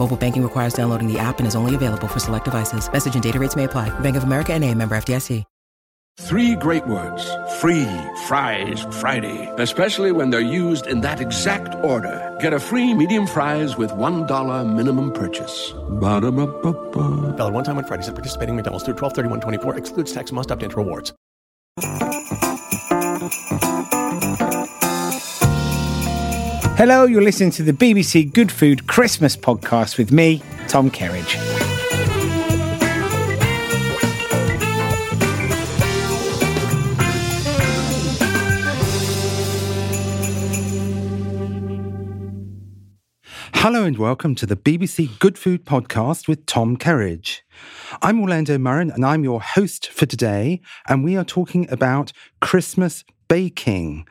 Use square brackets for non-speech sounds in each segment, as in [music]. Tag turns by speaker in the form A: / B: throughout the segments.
A: Mobile banking requires downloading the app and is only available for select devices. Message and data rates may apply. Bank of America and a member FDIC.
B: Three great words. Free. Fries Friday. Especially when they're used in that exact order. Get a free medium fries with $1 minimum purchase. Ba-da-ba-ba-ba.
C: Valid one time on Fridays at participating McDonald's through 12 24 Excludes tax, must opt into rewards.
D: Hello, you're listening to the BBC Good Food Christmas podcast with me, Tom Kerridge. Hello and welcome to the BBC Good Food podcast with Tom Kerridge. I'm Orlando Murrin and I'm your host for today, and we are talking about Christmas baking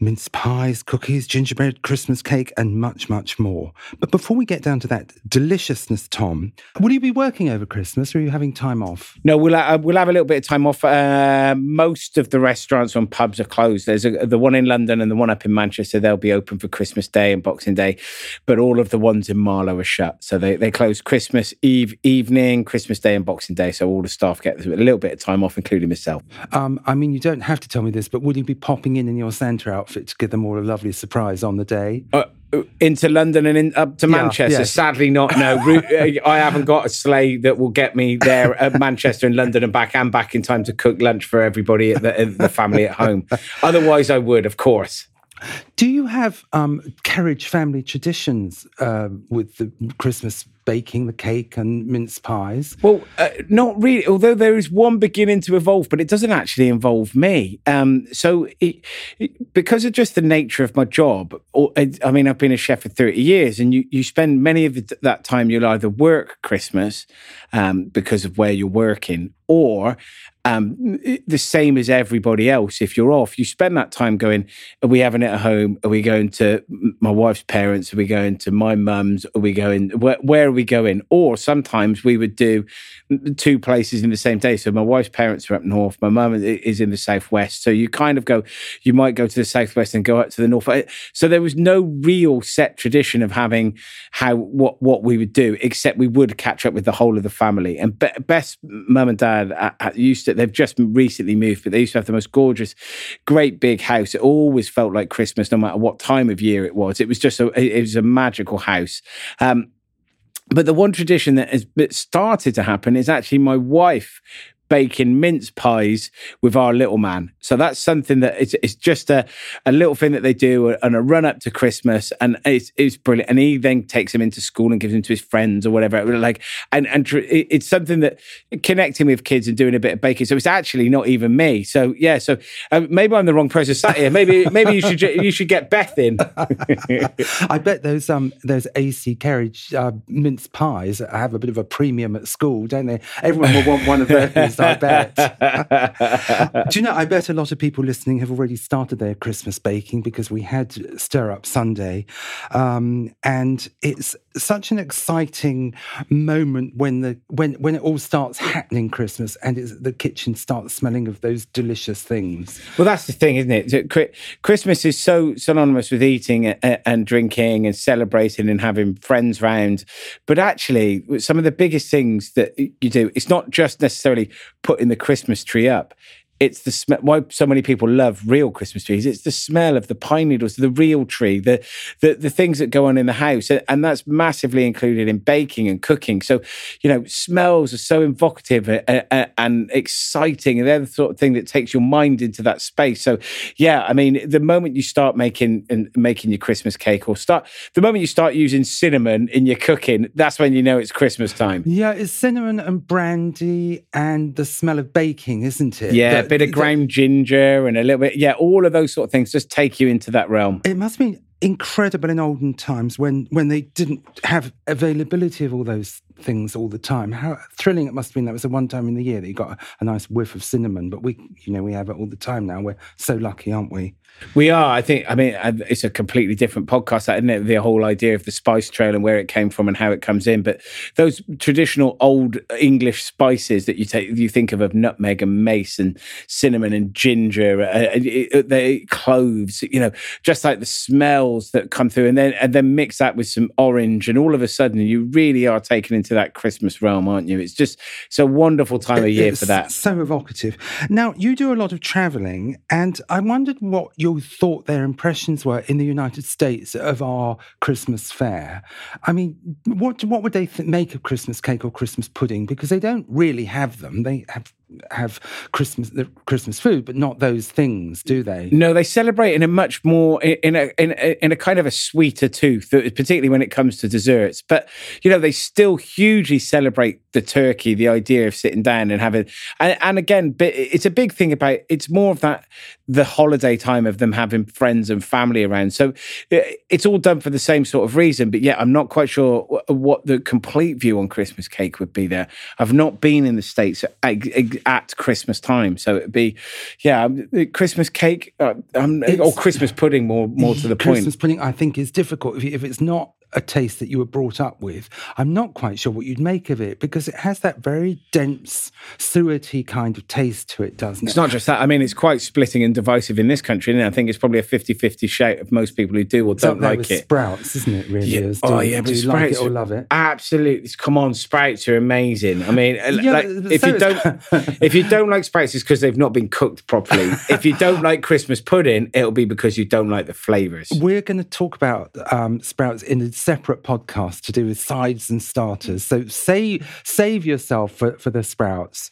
D: mince pies, cookies, gingerbread, Christmas cake, and much, much more. But before we get down to that deliciousness, Tom, will you be working over Christmas or are you having time off?
E: No, we'll uh, we'll have a little bit of time off. Uh, most of the restaurants and pubs are closed. There's a, the one in London and the one up in Manchester. They'll be open for Christmas Day and Boxing Day, but all of the ones in Marlow are shut. So they they close Christmas Eve evening, Christmas Day, and Boxing Day. So all the staff get a little bit of time off, including myself.
D: Um, I mean, you don't have to tell me this, but will you be popping in in your Santa outfit to give them all a lovely surprise on the day?
E: Uh, into London and in, up to
D: Yeah,
E: Manchester.
D: yes.
E: Sadly, not. No, [laughs] uh, I haven't got a sleigh that will get me there at Manchester and London and back, and back in time to cook lunch for everybody at the, at the family at home. [laughs] Otherwise, I would, of course.
D: Do you have um, Kerridge family traditions uh, with the Christmas baking, the cake and mince pies?
E: Well, uh, not really. Although there is one beginning to evolve, but it doesn't actually involve me. Um, so, it, it- because of just the nature of my job, or, I I mean, I've been a chef for thirty years, and you you spend many of the, that time you'll either work Christmas um, because of where you're working, or um, the same as everybody else. If you're off, you spend that time going, are we having it at home? Are we going to my wife's parents? Are we going to my mum's? Are we going, where, where are we going? Or sometimes we would do two places in the same day. So my wife's parents are up north, my mum is in the southwest. So you kind of go, you might go to the southwest and go up to the north. Uh, So there was no real set tradition of having how, what, what we would do, except we would catch up with the whole of the family. And Be- Beth's mum and dad uh, used to, they've just recently moved, but they used to have the most gorgeous, great big house. It always felt like Christmas, no matter what time of year it was. It was just a, it was a magical house. Um, but the one tradition that has started to happen is actually my wife baking mince pies with our little man. So that's something that it's, it's just a, a little thing that they do and a run up to Christmas. And it's, it's brilliant. And he then takes him into school and gives him to his friends or whatever. Like, and, and tr- it's something that connecting with kids and doing a bit of baking. So it's actually not even me. So yeah. So um, maybe I'm the wrong person sat here. Maybe, maybe you should, you should get Beth in. [laughs]
D: I bet those um those Acey Kerridge uh, mince pies have a bit of a premium at school, don't they? Everyone will want one of [laughs] those. Christmas, I bet. [laughs] Do you know, I bet a lot of people listening have already started their Christmas baking because we had Stir Up Sunday. Um, and it's such an exciting moment when the when when it all starts happening Christmas and the kitchen starts smelling of those delicious things.
E: Well, that's the thing, isn't it? Christmas is so synonymous with eating and drinking and celebrating and having friends round. But actually, some of the biggest things that you do, it's not just necessarily putting the Christmas tree up it's the smell. Why so many people love real Christmas trees? It's the smell of the pine needles, the real tree, the the, the things that go on in the house, and that's massively included in baking and cooking. So, you know, smells are so evocative and, uh, uh, uh, and exciting, and they're the sort of thing that takes your mind into that space. So, yeah, I mean, the moment you start making and making your Christmas cake, or start the moment you start using cinnamon in your cooking, that's when you know it's Christmas time.
D: Yeah, it's cinnamon and brandy and the smell of baking, isn't it?
E: Yeah bit of ground ginger and a little bit, yeah, all of those sort of things just take you into that realm.
D: It must be incredible in olden times when when they didn't have availability of all those things all the time. How thrilling it must have been. That was the one time in the year that you got a, a nice whiff of cinnamon. But we, you know, we have it all the time now. We're so lucky, aren't we?
E: We are. I think. I mean, it's a completely different podcast, isn't it? The whole idea of the spice trail and where it came from and how it comes in. But those traditional old English spices that you take, you think of of nutmeg and mace and cinnamon and ginger, uh, uh the cloves. You know, just like the smells that come through, and then and then mix that with some orange, and all of a sudden you really are taken into that Christmas realm, aren't you? It's just it's a wonderful time of year
D: it's
E: for that.
D: So evocative. Now you do a lot of traveling, and I wondered what your you thought their impressions were in the United States of our Christmas fare. I mean, what what would they th- make of Christmas cake or Christmas pudding? Because they don't really have them. They have have Christmas Christmas food, but not those things, do they?
E: No, they celebrate in a much more in a in a, in a kind of a sweeter tooth, particularly when it comes to desserts. But you know, they still hugely celebrate the turkey, the idea of sitting down and having, and, and again, it's a big thing about. It's more of that the holiday time of them having friends and family around. So it's all done for the same sort of reason. But yeah, I'm not quite sure what the complete view on Christmas cake would be there. I've not been in the states at Christmas time. So it'd be, yeah, um, Christmas cake uh, um, or Christmas pudding more more to the [laughs]
D: Christmas
E: point.
D: Christmas pudding, I think, is difficult if, if it's not a taste that you were brought up with, I'm not quite sure what you'd make of it because it has that very dense, suety kind of taste to it, doesn't
E: it? It's not just that. I mean, it's quite splitting and divisive in this country, and I think it's probably a 50 50 shout of most people who do or don't like it.
D: Sprouts, isn't it, really?
E: Yeah.
D: Do,
E: oh, yeah, but
D: Sprouts.
E: Like
D: it or love it?
E: Absolutely. Come on, Sprouts are amazing. I mean, yeah, like, if, you don't, [laughs] if you don't like Sprouts, it's because they've not been cooked properly. if you don't like Christmas pudding, it'll be because you don't like the flavours.
D: We're going to talk about um, Sprouts in a separate podcast to do with sides and starters. So save save yourself for, for the sprouts.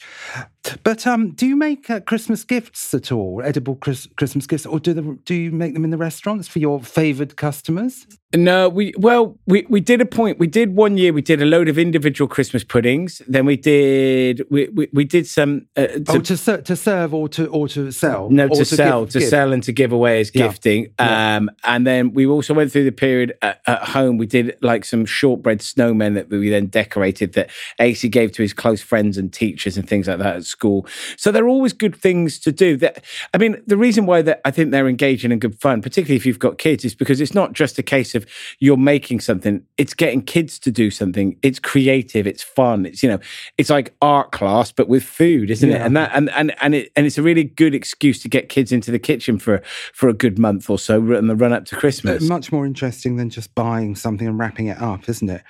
D: But um, do you make uh, Christmas gifts at all? Edible Chris- Christmas gifts, or do the do you make them in the restaurants for your favoured customers?
E: No, we well we we did a point. We did one year. We did a load of individual Christmas puddings. Then we did we we, we did some
D: uh, to, oh, to, ser- to serve or to or to sell.
E: No, to,
D: to
E: sell, give, to give. sell, and to give away as yeah. gifting. Yeah. Um, and then we also went through the period at, at, home. We did like some shortbread snowmen that we then decorated that Acey gave to his close friends and teachers and things like that at school. So they're always good things to do. That I mean, the reason why that I think they're engaging and good fun, particularly if you've got kids, is because it's not just a case of you're making something; it's getting kids to do something. It's creative, it's fun. It's you know, it's like art class but with food, isn't yeah. it? And that and and and it and it's a really good excuse to get kids into the kitchen for for a good month or so in the run up to Christmas.
D: Much more interesting than just buying something and wrapping it up, isn't it?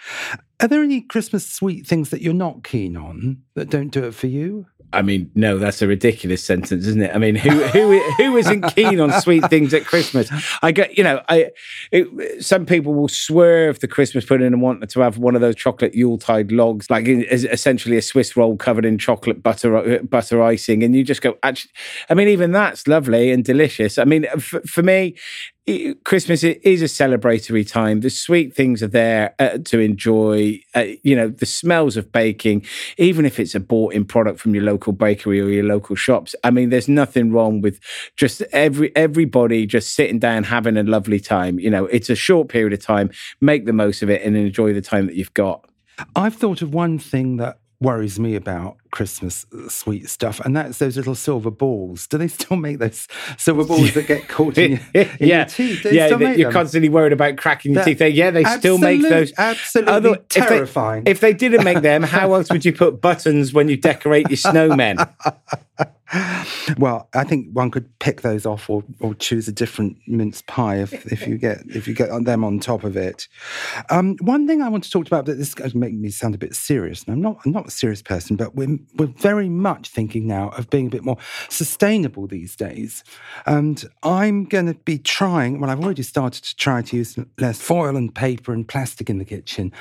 D: Are there any Christmas sweet things that you're not keen on that don't do it for you?
E: I mean, no, that's a ridiculous sentence, isn't it? I mean, who who who isn't keen on sweet things at Christmas? I get, you know, I it, some people will swerve the Christmas pudding and want to have one of those chocolate Yuletide logs, like essentially a Swiss roll covered in chocolate butter butter icing, and you just go. Actually, I mean, even that's lovely and delicious. I mean, for me, Christmas is a celebratory time. The sweet things are there uh, to enjoy. Uh, you know, the smells of baking, even if it's a bought in product from your local bakery or your local shops. I mean, there's nothing wrong with just every everybody just sitting down having a lovely time. You know, it's a short period of time. Make the most of it and enjoy the time that you've got.
D: I've thought of one thing that worries me about Christmas uh, sweet stuff, and that's those little silver balls. Do they [laughs] still make those silver balls that get caught in, your, [laughs] in
E: yeah.
D: your teeth? Do they
E: yeah,
D: make
E: you're
D: them?
E: constantly worried about cracking your
D: That-
E: teeth. They- Yeah, they still make those.
D: absolutely
E: Although, if they-
D: terrifying.
E: If they, didn't make them, how else would you put buttons when you decorate your [laughs] snowmen? [sighs]
D: Well, I think one could pick those off or, or choose a different mince pie if, if you get if you get them on top of it. Um, one thing I want to talk about that this is make me sound a bit serious, and I'm not I'm not a serious person, but we're we're very much thinking now of being a bit more sustainable these days. And I'm going to be trying. Well, I've already started to try to use less foil and paper and plastic in the kitchen.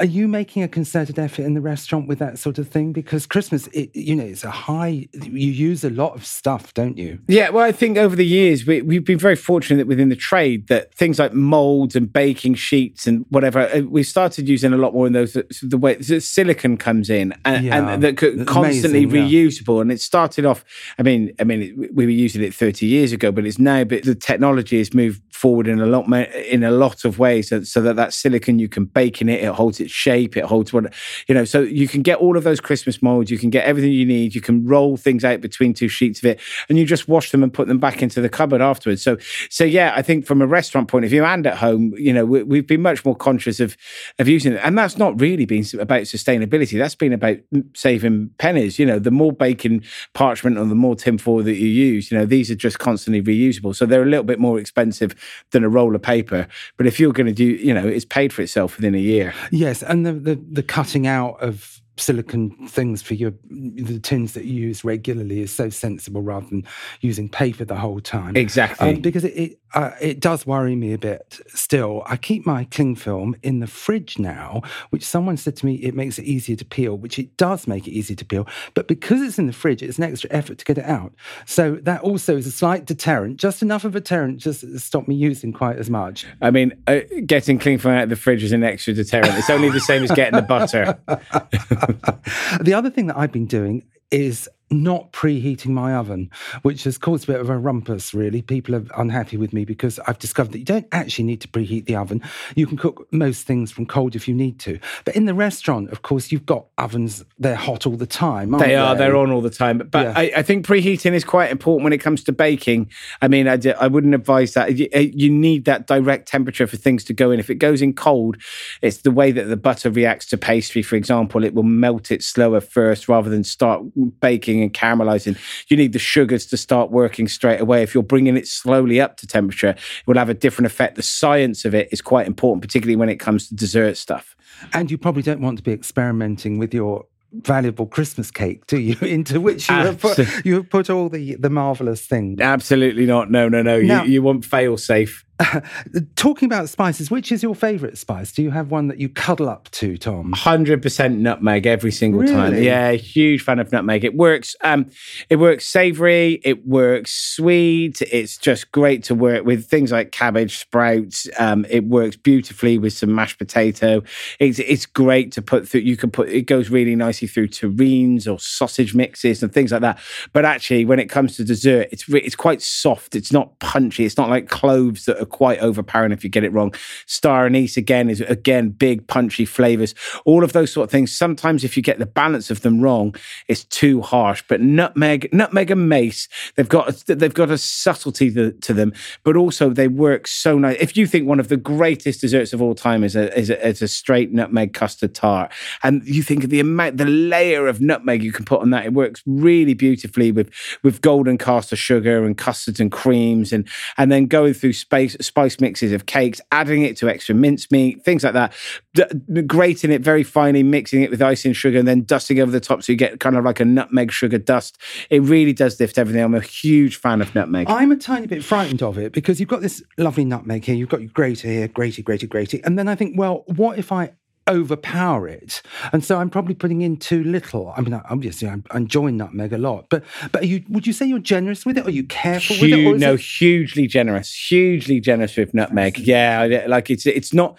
D: Are you making a concerted effort in the restaurant with that sort of thing? Because Christmas, it, you know, it's a high. You use a lot of stuff, don't you?
E: Yeah, well, I think over the years we, we've been very fortunate that within the trade that things like molds and baking sheets and whatever uh, we started using a lot more in those the way the silicon comes in and,
D: Yeah,
E: and that could
D: amazing,
E: constantly
D: yeah.
E: reusable. And it started off. I mean, I mean, it, we were using it thirty years ago, but it's now. But the technology has moved forward in a lot in a lot of ways, so, so that that silicon you can bake in it. It holds its shape. It holds what you know. So you can get all of those Christmas molds. You can get everything you need. You can roll things out between two sheets of it, and you just wash them and put them back into the cupboard afterwards. So, so yeah, I think from a restaurant point of view and at home, you know, we, we've been much more conscious of of using it, and that's not really been about sustainability. That's been about saving pennies. You know, the more baking parchment or the more tinfoil that you use, you know, these are just constantly reusable. So they're a little bit more expensive than a roll of paper. But if you're going to do, you know, it's paid for itself within a year.
D: Yes, and the, the, the cutting out of silicon things for your the tins that you use regularly is so sensible rather than using paper the whole time.
E: Exactly.
D: Um, because it it, uh, it does worry me a bit. Still, I keep my cling film in the fridge now, which someone said to me it makes it easier to peel, which it does make it easier to peel. But because it's in the fridge, it's an extra effort to get it out. So that also is a slight deterrent, just enough of a deterrent, just to stop me using quite as much.
E: I mean, uh, getting cling film out of the fridge is an extra deterrent. It's only the same as getting the butter. [laughs]
D: the other thing that I've been doing is not preheating my oven, which has caused a bit of a rumpus, really. People are unhappy with me because I've discovered that you don't actually need to preheat the oven. You can cook most things from cold if you need to. But in the restaurant, of course, you've got ovens, they're hot all the time. Aren't
E: They are.
D: They
E: They're on all the time. But
D: Yeah.
E: I, I think preheating is quite important when it comes to baking. I mean, I, d- I wouldn't advise that. You, uh, you need that direct temperature for things to go in. If it goes in cold, it's the way that the butter reacts to pastry, for example. It will melt it slower first rather than start baking and caramelizing. You need the sugars to start working straight away. If you're bringing it slowly up to temperature, it will have a different effect. The science of it is quite important, particularly when it comes to dessert stuff.
D: And you probably don't want to be experimenting with your valuable Christmas cake, do you? [laughs] Into which you have put, you have put all the, the marvelous things.
E: Absolutely not. No, no, no.
D: Now-
E: you, you want fail safe. [laughs]
D: Talking about spices, which is your favourite spice? Do you have one that you cuddle up to, Tom?
E: Hundred percent nutmeg every single time. Yeah, huge fan of nutmeg. It works. Um, it works savoury. It works sweet. It's just great to work with things like cabbage, sprouts. Um, it works beautifully with some mashed potato. It's it's great to put through. You can put. It goes really nicely through terrines or sausage mixes and things like that. But actually, when it comes to dessert, it's re- it's quite soft. It's not punchy. It's not like cloves that are quite overpowering if you get it wrong. Star anise again is again big punchy flavors. All of those sort of things. Sometimes if you get the balance of them wrong, it's too harsh. But nutmeg, nutmeg and mace, they've got a, they've got a subtlety to, to them, but also they work so nice. If you think one of the greatest desserts of all time is a is a, is a straight nutmeg custard tart, and you think of the amount, the layer of nutmeg you can put on that, it works really beautifully with with golden caster sugar and custards and creams, and and then going through space spice mixes of cakes, adding it to extra mincemeat, things like that, D- grating it very finely, mixing it with icing sugar, and then dusting over the top so you get kind of like a nutmeg sugar dust. It really does lift everything. I'm a huge fan of nutmeg.
D: I'm a tiny bit frightened of it because you've got this lovely nutmeg here, you've got your grater here, graty, graty, graty. And then I think, well, what if I overpower it? And so I'm probably putting in too little. I mean, obviously, I'm, enjoying nutmeg a lot, but but are you, would you say you're generous with it? Are you careful with it?
E: No,
D: it-
E: hugely generous, hugely generous with nutmeg. Yeah, like it's it's not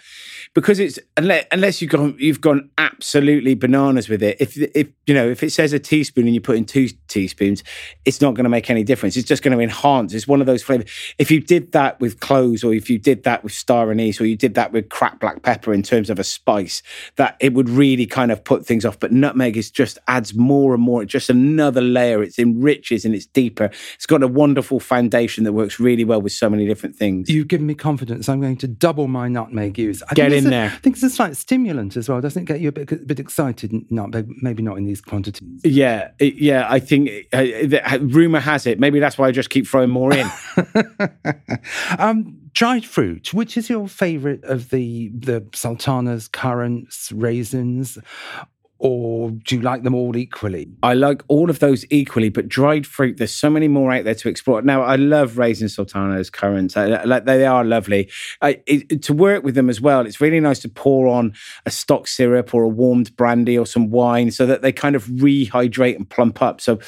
E: because it's unless, unless you've gone you've gone absolutely bananas with it. If if you know if it says a teaspoon and you put in two teaspoons, it's not going to make any difference. It's just going to enhance. It's one of those flavors. If you did that with cloves, or if you did that with star anise, or you did that with cracked black pepper in terms of a spice, spice that it would really kind of put things off. But nutmeg is just adds more and more, just another layer. It enriches and it's deeper. It's got a wonderful foundation that works really well with so many different things.
D: You've given me confidence. I'm going to double my nutmeg use. I
E: Get in
D: a-
E: there.
D: I think it's a slight stimulant as well. Doesn't it get you a bit, a bit excited? Nutmeg, maybe not in these quantities.
E: Yeah, yeah. I think uh, the, rumor has it. Maybe that's why I just keep throwing more in. [laughs]
D: um, dried fruit. Which is your favourite of the the sultanas, currants, raisins, or do you like them all equally?
E: I like all of those equally, but dried fruit, there's so many more out there to explore. Now, I love raisin sultanas, currants. Uh, I, like they are lovely. I, it, to work with them as well, it's really nice to pour on a stock syrup or a warmed brandy or some wine so that they kind of rehydrate and plump up. So,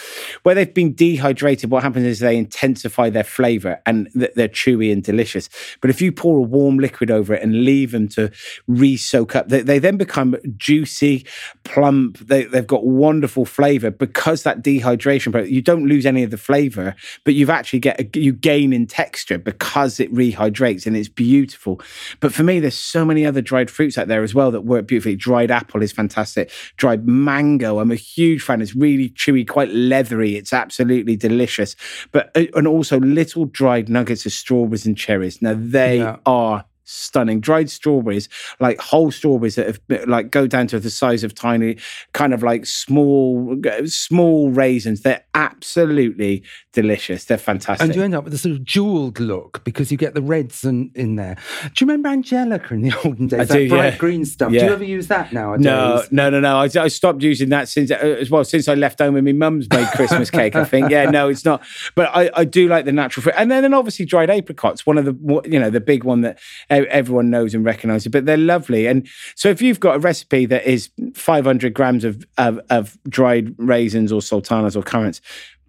E: where they've been dehydrated, what happens is they intensify their flavor and th- they're chewy and delicious. But if you pour a warm liquid over it and leave them to re soak up, they, they then become juicy, plump. They, they've got wonderful flavor because that dehydration. But you don't lose any of the flavor, but you've actually get a, you gain in texture because it rehydrates and it's beautiful. But for me, there's so many other dried fruits out there as well that work beautifully. Dried apple is fantastic. Dried mango, I'm a huge fan. It's really chewy, quite leathery. It's absolutely delicious. But uh, and also little dried nuggets of strawberries and cherries. Now they
D: Yeah.
E: are stunning dried strawberries like whole strawberries that have like go down to the size of tiny kind of like small small raisins they're absolutely delicious they're fantastic
D: And you end up with a sort of jewelled look because you get the reds and in there. Do you remember Angelica in the [laughs] olden days?
E: I
D: that
E: do,
D: bright
E: yeah.
D: green stuff. Do you ever use that nowadays?
E: No, no, no, no. I, I stopped using that since uh, as well since I left home and my mum's made Christmas cake. I think, yeah, no, it's not. But I, I do like the natural fruit, and then and obviously dried apricots, one of the you know the big one that everyone knows and recognizes. But they're lovely, and so if you've got a recipe that is 500 grams of of, of dried raisins or sultanas or currants.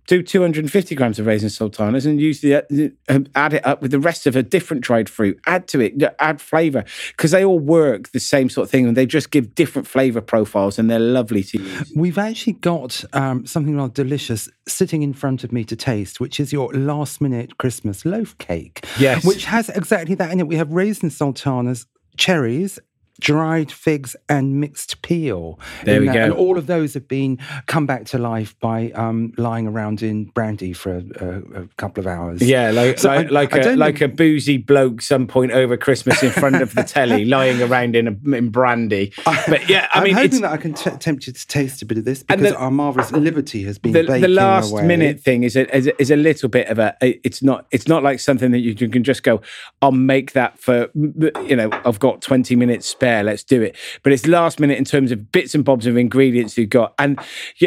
E: Do 250 grams of raisin sultanas and use the uh, add it up with the rest of a different dried fruit. Add to it, add flavor because they all work the same sort of thing and they just give different flavor profiles and they're lovely to use.
D: We've actually got um, something rather delicious sitting in front of me to taste, which is your last minute Christmas loaf cake.
E: Yes.
D: Which has exactly that in it. We have raisin sultanas, cherries, dried figs, and mixed peel.
E: There we
D: that.
E: go.
D: And all of those have been come back to life by um, lying around in brandy for a, a, a couple of hours.
E: Yeah, like
D: So
E: like,
D: I-
E: like
D: I
E: a like a boozy bloke some point over Christmas in front of the [laughs] telly, lying around in a, in brandy. But yeah, I
D: I'm
E: mean,
D: hoping
E: it's,
D: that I can t- tempt you to taste a bit of this because
E: the-
D: our marvelous liberty has been
E: the,
D: baking
E: the last
D: away.
E: minute thing is a, is a is a little bit of a it's not it's not like something that you can can just go I'll make that for you know I've got 20 minutes spare let's do it. But it's last minute in terms of bits and bobs of ingredients you've got. And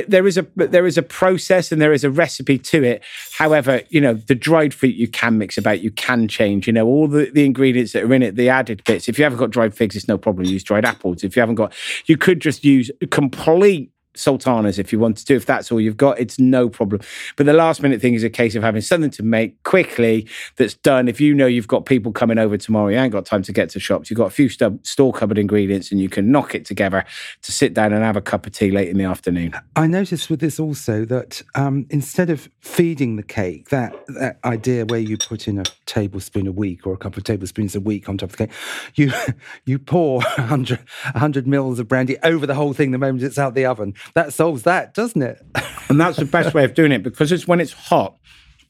E: there is a there is a process and there is a recipe to it. However you know the dried fruit you can mix about you can change you know all the, the ingredients that are in it the added bits. If you haven't got dried figs it's no problem. Use dried apples. If you haven't got you could just use complete sultanas if you want to do. if that's all you've got it's no problem but the last minute thing is a case of having something to make quickly that's done if you know you've got people coming over tomorrow you ain't got time to get to shops you've got a few stu- store cupboard ingredients and you can knock it together to sit down and have a cup of tea late in the afternoon
D: I noticed with this also that um, instead of feeding the cake, that, that idea where you put in a tablespoon a week or a couple of tablespoons a week on top of the cake, you [laughs] you pour [laughs] 100, 100 mils of brandy over the whole thing the moment it's out the oven. That solves that, doesn't it? [laughs]
E: and that's the best way of doing it because it's when it's hot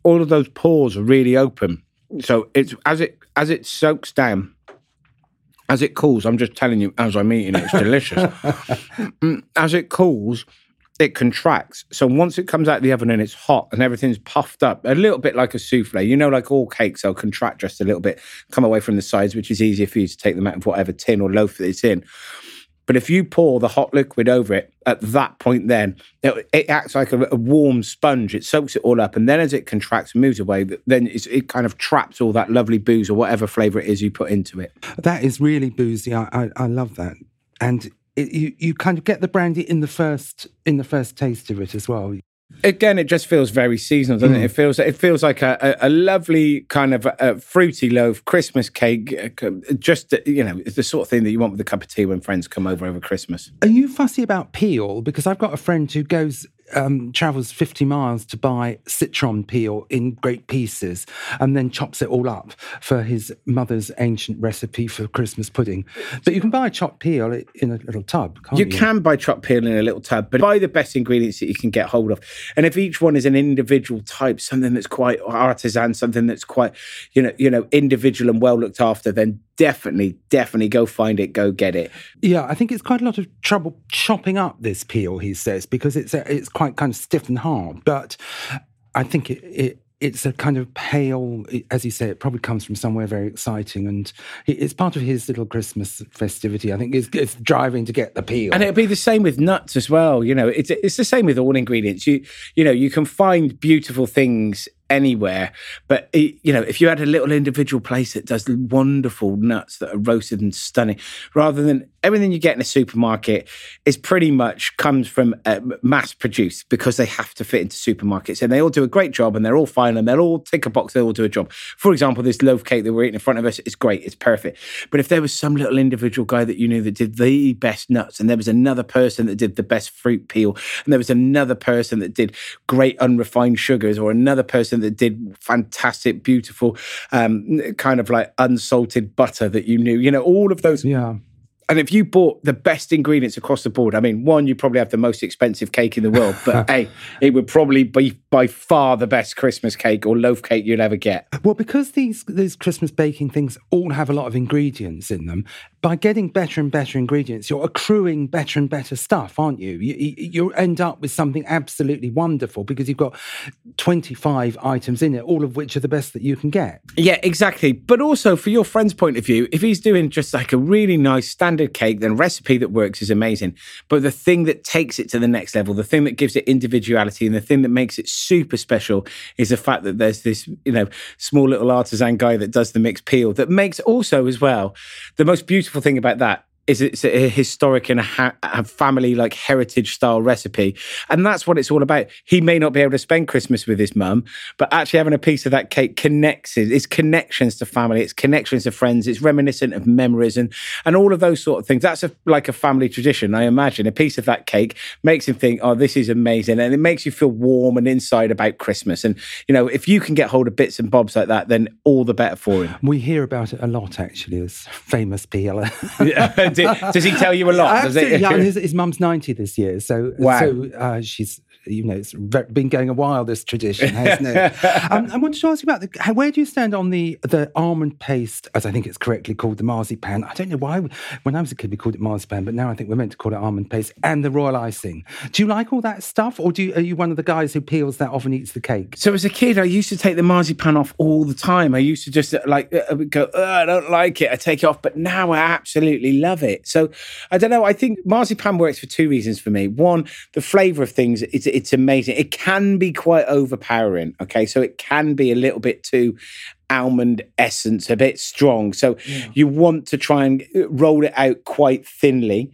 E: all of those pores are really open. So it's as it as it soaks down as it cools i'm just telling you as i'm eating it it's delicious. [laughs] Mm, as it cools it contracts. So once it comes out of the oven and it's hot and everything's puffed up a little bit like a souffle you know like all cakes they'll contract just a little bit come away from the sides which is easier for you to take them out of whatever tin or loaf that it's in but if you pour the hot liquid over it at that point, then it, it acts like a, a warm sponge. It soaks it all up, and then as it contracts and moves away, then it kind of traps all that lovely booze or whatever flavor it is you put into it.
D: That is really boozy. I, I, I love that. And it, you, you kind of get the brandy in the first in the first taste of it as well.
E: Again, it just feels very seasonal, doesn't it? It feels it feels like a, a, a lovely kind of a, fruity loaf Christmas cake. uh, Just you know, it's the sort of thing that you want with a cup of tea when friends come over over Christmas.
D: Are you fussy about peel? Because I've got a friend who goes um, travels 50 miles to buy citron peel in great pieces and then chops it all up for his mother's ancient recipe for Christmas pudding. But you can buy chopped peel in a little tub, can't you?
E: You can buy chopped peel in a little tub, but buy the best ingredients that you can get hold of. And if each one is an individual type, something that's quite artisan, something that's quite, you know, you know, individual and well looked after, then definitely, definitely go find it, go get it.
D: Yeah, I think it's quite a lot of trouble chopping up this peel, he says, because it's a, it's quite kind of stiff and hard. But I think it, it it's a kind of pale, as you say, it probably comes from somewhere very exciting, and it's part of his little Christmas festivity. I think it's, it's driving to get the peel,
E: and it'll be the same with nuts as well. You know, it's it's the same with all ingredients. You you know, you can find beautiful things anywhere. But you know, if you had a little individual place that does wonderful nuts that are roasted and stunning, rather than everything you get in a supermarket, is pretty much comes from uh, mass produced because they have to fit into supermarkets, and they all do a great job, and they're all fine, and they'll all tick a box, they all do a job. For example, this loaf cake that we're eating in front of us is great, it's perfect. But if there was some little individual guy that you knew that did the best nuts, and there was another person that did the best fruit peel, and there was another person that did great unrefined sugars, or another person that did fantastic, beautiful, um, kind of like unsalted butter that you knew. You know, all of those.
D: Yeah.
E: And if you bought the best ingredients across the board, I mean, one, you probably have the most expensive cake in the world, but [laughs] hey, it would probably be by far the best Christmas cake or loaf cake you'd ever get.
D: Well, because these these Christmas baking things all have a lot of ingredients in them, by getting better and better ingredients, you're accruing better and better stuff, aren't you? You, you end up with something absolutely wonderful because you've got 25 items in it, all of which are the best that you can get.
E: Yeah, exactly. But also, for your friend's point of view, if he's doing just like a really nice standard cake, then recipe that works is amazing. But the thing that takes it to the next level, the thing that gives it individuality, and the thing that makes it super special is the fact that there's this, you know, small little artisan guy that does the mixed peel that makes also as well the most beautiful beautiful thing about that is it's a historic and a, ha- a, family like heritage style recipe. And that's what it's all about. He may not be able to spend christmas with his mum but actually having a piece of that cake connects it. It's connections to family. It's connections to friends. It's reminiscent of memories and and all of those sort of things. That's a, like a family tradition i imagine. A piece of that cake makes him think oh this is amazing. And it makes you feel warm and inside about christmas. And you know if you can get hold of bits and bobs like that then all the better for him.
D: We hear about it a lot actually as famous peeler
E: yeah [laughs] [laughs] does he tell you a lot?
D: Absolutely. Yeah, [laughs] his, his mum's 90 this year. So, wow. so uh, she's you know, it's been going a while, this tradition, hasn't it? [laughs] um, I wanted to ask you about the, where do you stand on the the almond paste, as I think it's correctly called, the marzipan? I don't know why, when I was a kid, we called it marzipan, but now I think we're meant to call it almond paste and the royal icing. Do you like all that stuff, or do you, are you one of the guys who peels that off and eats the cake?
E: So as a kid, I used to take the marzipan off all the time. I used to just uh, like uh, go, I don't like it. I take it off, but now I absolutely love it. So I don't know. I think marzipan works for two reasons for me. One, the flavour of things is it's amazing. It can be quite overpowering. Okay, so it can be a little bit too almond essence, a bit strong. So yeah. you want to try and uh, roll it out quite thinly.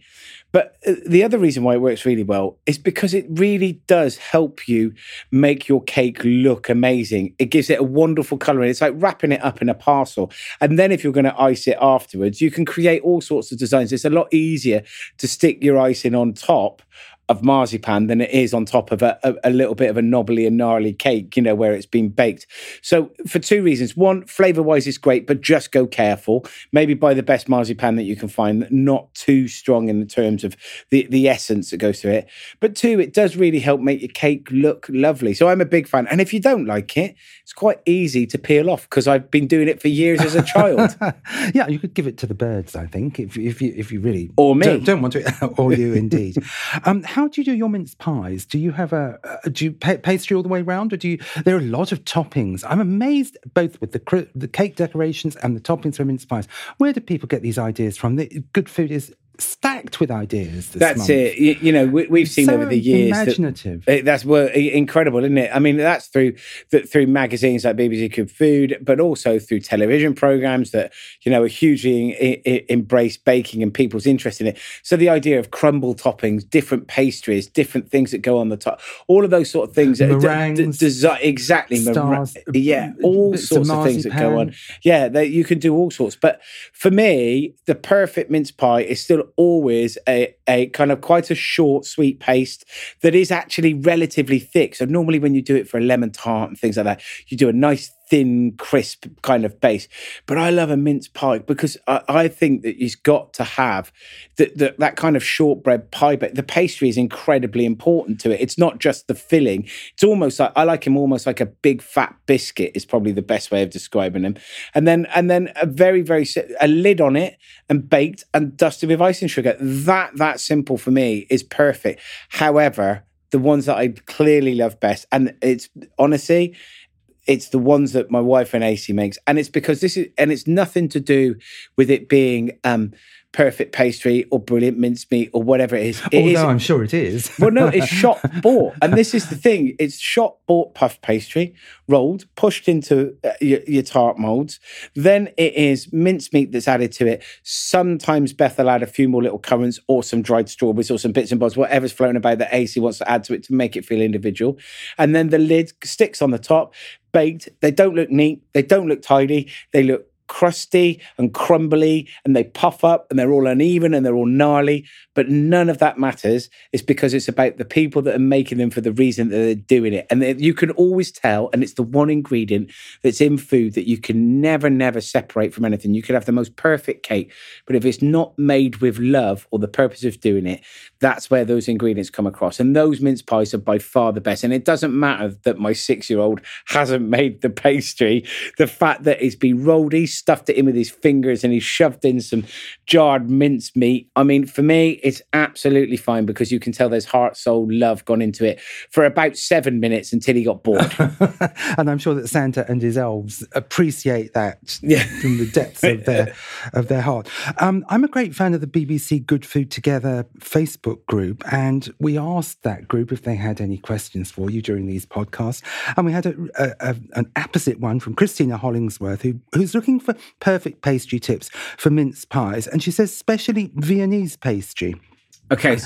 E: But uh, the other reason why it works really well is because it really does help you make your cake look amazing. It gives it a wonderful color. And it's like wrapping it up in a parcel. And then if you're going to ice it afterwards, you can create all sorts of designs. It's a lot easier to stick your icing on top of marzipan than it is on top of a, a, a, little bit of a knobbly and gnarly cake, you know, where it's been baked. So, for two reasons. One, flavor wise, it's great, but just go careful. Maybe buy the best marzipan that you can find, not too strong in the terms of the, the essence that goes through it. But two, it does really help make your cake look lovely. So, I'm a big fan. And if you don't like it, it's quite easy to peel off because I've been doing it for years as a child. [laughs]
D: yeah, you could give it to the birds, I think, if, if, you, if you really.
E: Or me.
D: Don't, don't want to, [laughs] or you indeed. [laughs] um, how do you do your mince pies? Do you have a, a do you pastry all the way around, or do you? There are a lot of toppings. I'm amazed both with the the cake decorations and the toppings for mince pies. Where do people get these ideas from? The good food is stacked with ideas.
E: that's
D: month.
E: it. You, you know, we, have seen
D: so
E: over the years
D: imaginative.
E: That, that's well, incredible, isn't it? I mean, that's through through magazines like BBC Good Food, but also through television programs that you know are hugely in, embrace baking and people's interest in it. So the idea of crumble toppings, different pastries, different things that go on the top, all of those sort of things.
D: Meringues,
E: d- d- exactly.
D: Stars,
E: yeah, all sorts of things that go on. Yeah, you can do all sorts. But for me, the perfect mince pie is still always a, a kind of quite a short sweet paste that is actually relatively thick. So normally when you do it for a lemon tart and things like that, you do a nice thin, crisp kind of base. But I love a mince pie because I, I think that you've got to have the, the, that kind of shortbread pie. But the pastry is incredibly important to it. It's not just the filling. It's almost like I like him almost like a big fat biscuit is probably the best way of describing him. And then and then a very very a lid on it and baked and dusted with icing sugar. That that simple for me is perfect. However, the ones that I clearly love best, and it's honestly it's the ones that my wife and Acey makes, and it's because this is, and it's nothing to do with it being um, perfect pastry or brilliant mincemeat or whatever it is. It
D: Although
E: is-
D: I'm sure it is. [laughs]
E: well, no, it's [laughs] shop bought, and this is the thing: it's shop bought puff pastry, rolled, pushed into uh, your, your tart molds. Then it is mincemeat that's added to it. Sometimes Beth will add a few more little currants or some dried strawberries or some bits and bobs, whatever's flown about that Acey wants to add to it to make it feel individual. And then the lid sticks on the top, baked. They don't look neat. They don't look tidy. They look crusty and crumbly and they puff up and they're all uneven and they're all gnarly. But none of that matters. It's because it's about the people that are making them for the reason that they're doing it. And you can always tell, and it's the one ingredient that's in food that you can never, never separate from anything. You could have the most perfect cake, but if it's not made with love or the purpose of doing it, that's where those ingredients come across. And those mince pies are by far the best. And it doesn't matter that my six year old hasn't [laughs] made the pastry. The fact that it's been rolled, he's stuffed it in with his fingers and he shoved in some jarred mince meat. I mean, for me, it's absolutely fine because you can tell there's heart, soul, love gone into it for about seven minutes until he got bored. [laughs]
D: and I'm sure that Santa and his elves appreciate that
E: Yeah.
D: from the depths of their [laughs] of their heart. Um, I'm a great fan of the BBC Good Food Together Facebook group, and we asked that group if they had any questions for you during these podcasts, and we had a, a, a, an opposite one from Christina Hollingsworth, who, who's looking for perfect pastry tips for mince pies, and she says especially Viennese pastry.
E: Okay.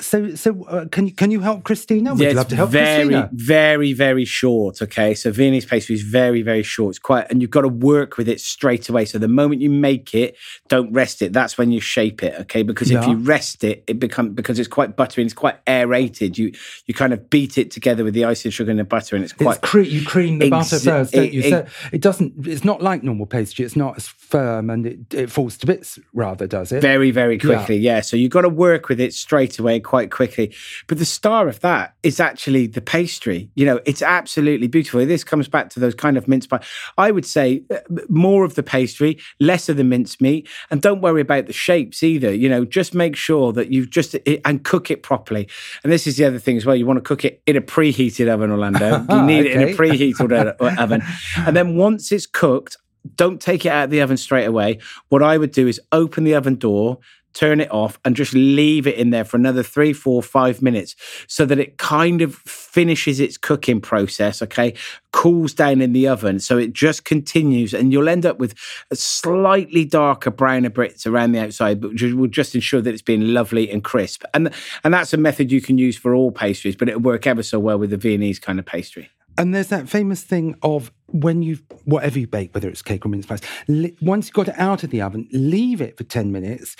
D: So, so uh, can you can you help Christina? We'd
E: Yeah,
D: love to help
E: very,
D: Christina.
E: very, very short. Okay, so Viennese pastry is very, very short. It's quite, and you've got to work with it straight away. So the moment you make it, don't rest it. That's when you shape it. Okay, because if you rest it, it becomes because it's quite buttery and it's quite aerated. You you kind of beat it together with the icing sugar and the butter, and it's quite.
D: It's cre- you cream the butter first, don't you?
E: e-
D: so it doesn't. It's not like normal pastry. It's not as firm and it, it falls to bits. Rather, does it?
E: Very, very quickly, yeah. So you've got to work with it straight away, quite quickly. But the star of that is actually the pastry. You know, it's absolutely beautiful. This comes back to those kind of mince pie. I would say uh, more of the pastry, less of the mince meat, and don't worry about the shapes either. You know, just make sure that you've just and cook it properly. And this is the other thing as well. You want to cook it in a preheated oven, Orlando. [laughs] You need it in a preheated oven, and then once it's cooked, don't take it out of the oven straight away. What I would do is open the oven door, turn it off, and just leave it in there for another three, four, five minutes so that it kind of finishes its cooking process, okay? Cools down in the oven. So it just continues, and you'll end up with a slightly darker browner bits around the outside, but will just ensure that it's been lovely and crisp. And, and that's a method you can use for all pastries, but it'll work ever so well with the Viennese kind of pastry.
D: And there's that famous thing of when you whatever you bake, whether it's cake or mince pies, li- once you've got it out of the oven, leave it for ten minutes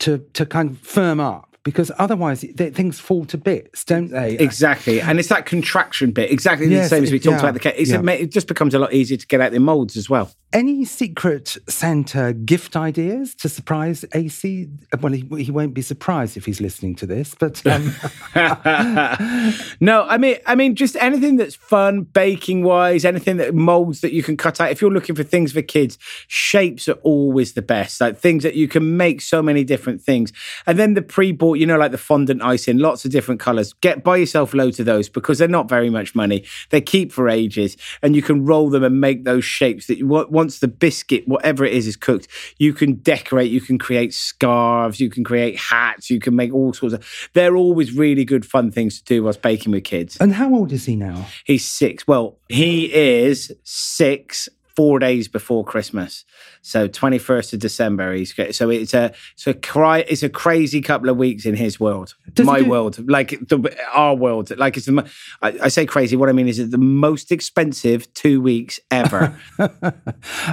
D: to to kind of firm up because otherwise th- things fall to bits, don't they?
E: Exactly, and it's that contraction bit, exactly
D: Yes,
E: the same as we talked
D: yeah,
E: about the cake.
D: Yeah.
E: a, it just becomes a lot easier to get out the molds as well.
D: Any secret Santa gift ideas to surprise Acey? Well, he, he won't be surprised if he's listening to this, but um, [laughs] [laughs]
E: no, I mean, I mean, just anything that's fun, baking wise, anything that molds that you can cut out. If you're looking for things for kids, shapes are always the best. Like things that you can make so many different things. And then the pre-bought, you know, like the fondant icing, lots of different colors. Get buy yourself loads of those because they're not very much money. They keep for ages, and you can roll them and make those shapes that you want. Once the biscuit, whatever it is, is cooked, you can decorate. You can create scarves. You can create hats. You can make all sorts of. They're always really good, fun things to do whilst baking with kids.
D: and how old is he now?
E: He's six. Well, he is six. Four days before Christmas, so twenty first of December. He's go- so it's a so cry. It's a crazy couple of weeks in his world,
D: Does
E: my
D: do-
E: world, like the, our world. Like it's the. I, I say crazy. What I mean is it's the most expensive two weeks ever. [laughs]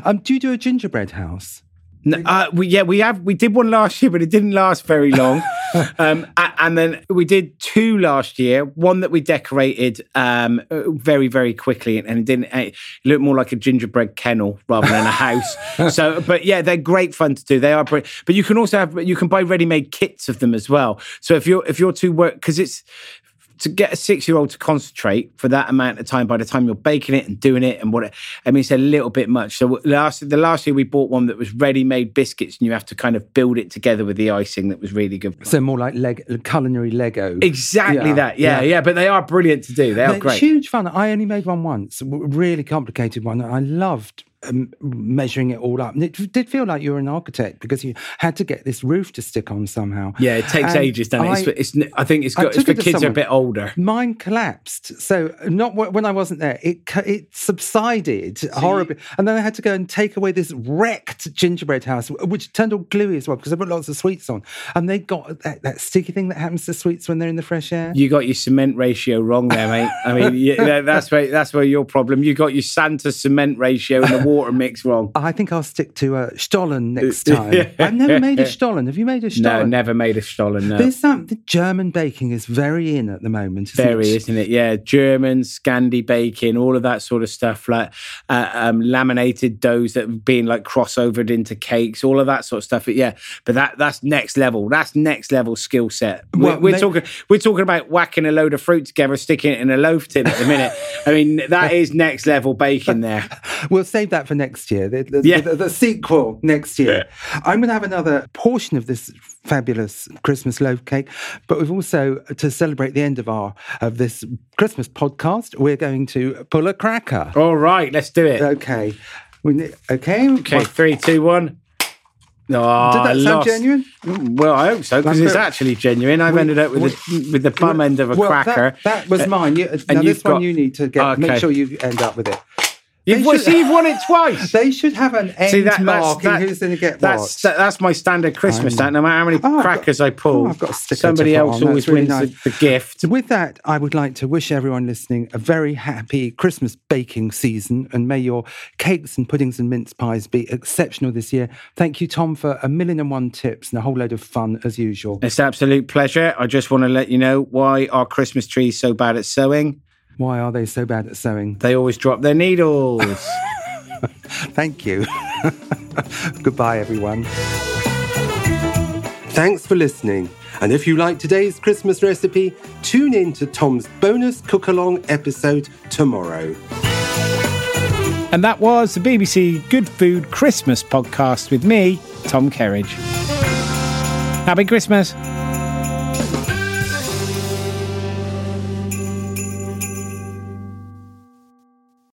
D: um, do you do a gingerbread house?
E: No, uh, we, yeah, we have. We did one last year, but it didn't last very [laughs] long. um, and then we did two last year. One that we decorated um, uh, very, very quickly, and it didn't. It looked more like a gingerbread kennel rather than a house. [laughs] so, but yeah, they're great fun to do. They are, great. but you can also have. You can buy ready-made kits of them as well. So if you're if you're too work because it's to get a six year old to concentrate for that amount of time by the time you're baking it and doing it and what it, I mean, it's a little bit much. So last the last year we bought one that was ready made biscuits and you have to kind of build it together with the icing that was really good.
D: So more like leg- culinary Lego.
E: Exactly
D: Yeah,
E: that. Yeah,
D: yeah.
E: yeah, But they are brilliant to do. They are
D: They're
E: great.
D: Huge fun. I only made one once, really complicated one. I loved um, measuring it all up. And it did feel like you were an architect because you had to get this roof to stick on somehow.
E: Yeah, it takes
D: And
E: ages, doesn't it?
D: I-
E: It's, it's, I think it's
D: I
E: it's for
D: it
E: kids who are a bit older.
D: Mine collapsed. So not when I wasn't there. It it subsided horribly, and then I had to go and take away this wrecked gingerbread house, which turned all gluey as well because I put lots of sweets on, and they got that, that sticky thing that happens to sweets when they're in the fresh air.
E: You got your cement ratio wrong there, mate. I mean, yeah, that's where that's where your problem. You got your Santa cement ratio and the water mix wrong.
D: I think I'll stick to a Stollen [laughs] next time. I've never made a [laughs] Stollen. Have you made a Stollen?
E: No, never made a Stollen. No.
D: There's some the German baking is very in at the moment. Isn't
E: Very,
D: it?
E: isn't it? Yeah, German, Scandi baking, all of that sort of stuff, like uh, um, laminated doughs that have been like crossovered into cakes, all of that sort of stuff. But yeah, but that that's next level. That's next level skill set. We're,
D: Well,
E: we're talking we're talking about whacking a load of fruit together, sticking it in a loaf tin at the minute. I mean, that [laughs] is next level baking there.
D: We'll save that for next year. The, the,
E: Yeah.
D: the, the sequel next year. I'm going to have another portion of this fabulous Christmas loaf cake, but we've also to celebrate the end of our of this Christmas podcast. We're going to pull a cracker.
E: All right, let's do it.
D: Okay. We okay.
E: Okay, three, two, one. No,
D: Did that
E: I
D: sound
E: lost.
D: genuine?
E: Well, I hope so because it's actually genuine. I've ended up with the with the bum end of a
D: Well,
E: cracker.
D: That, was
E: Uh,
D: mine. You,
E: and
D: now this
E: you've
D: one you need to get.
E: Okay.
D: Make sure you end up with it.
E: You've,
D: should-
E: see, you've won it twice. [laughs]
D: They should have an end
E: See that, that's,
D: mark
E: that,
D: who's going to get
E: that's, that- that's my standard Christmas. That no matter how many
D: Oh,
E: crackers
D: got-
E: I pull,
D: oh, I've got a sticker to
E: somebody else always
D: That's really
E: wins
D: nice.
E: the, the gift.
D: So with that, I would like to wish everyone listening a very happy Christmas baking season and may your cakes and puddings and mince pies be exceptional this year. Thank you, Tom, for a million and one tips and a whole load of fun as usual.
E: It's an absolute pleasure. I just want to let you know why our Christmas trees so bad at sewing.
D: Why are they so bad at sewing?
E: They always drop their needles. [laughs]
D: Thank you. [laughs] Goodbye, everyone. Thanks for listening. And if you like today's Christmas recipe, tune in to Tom's bonus cook along episode tomorrow.
E: and that was the BBC Good Food Christmas podcast with me, Tom Kerridge. Happy Christmas.